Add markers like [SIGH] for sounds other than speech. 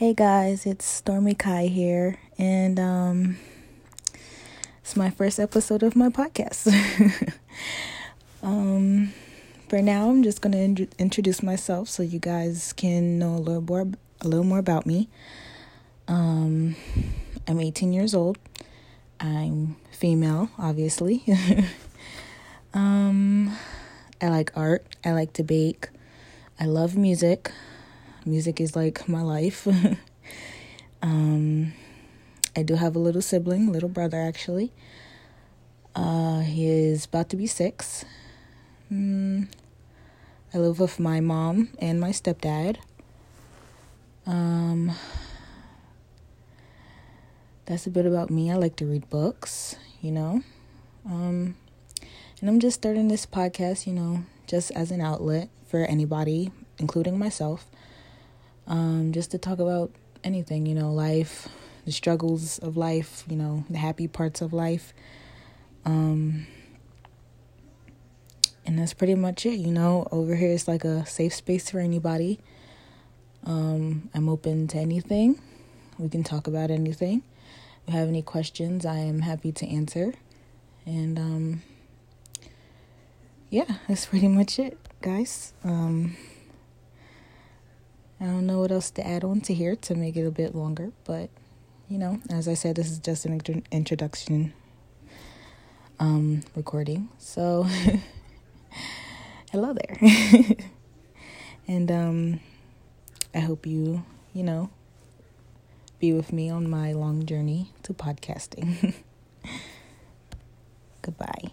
Hey guys, it's Stormy Kai here, and um, it's my first episode of my podcast. [LAUGHS] um, for now, I'm just gonna in- introduce myself so you guys can know a little more, a little more about me. Um, I'm 18 years old. I'm female, obviously. [LAUGHS] um, I like art. I like to bake. I love music music is like my life. [LAUGHS] um, I do have a little sibling, little brother actually. Uh, he is about to be six. Mm, I live with my mom and my stepdad. Um, that's a bit about me. I like to read books, you know. Um, and I'm just starting this podcast, you know, just as an outlet for anybody, including myself um, just to talk about anything, you know, life, the struggles of life, you know, the happy parts of life. Um, and that's pretty much it, you know. Over here is like a safe space for anybody. Um, I'm open to anything. We can talk about anything. If you have any questions, I am happy to answer. And um, yeah, that's pretty much it, guys. Um, I don't know what else to add on to here to make it a bit longer, but you know, as I said, this is just an introduction um, recording. So, [LAUGHS] hello there. [LAUGHS] and um, I hope you, you know, be with me on my long journey to podcasting. [LAUGHS] Goodbye.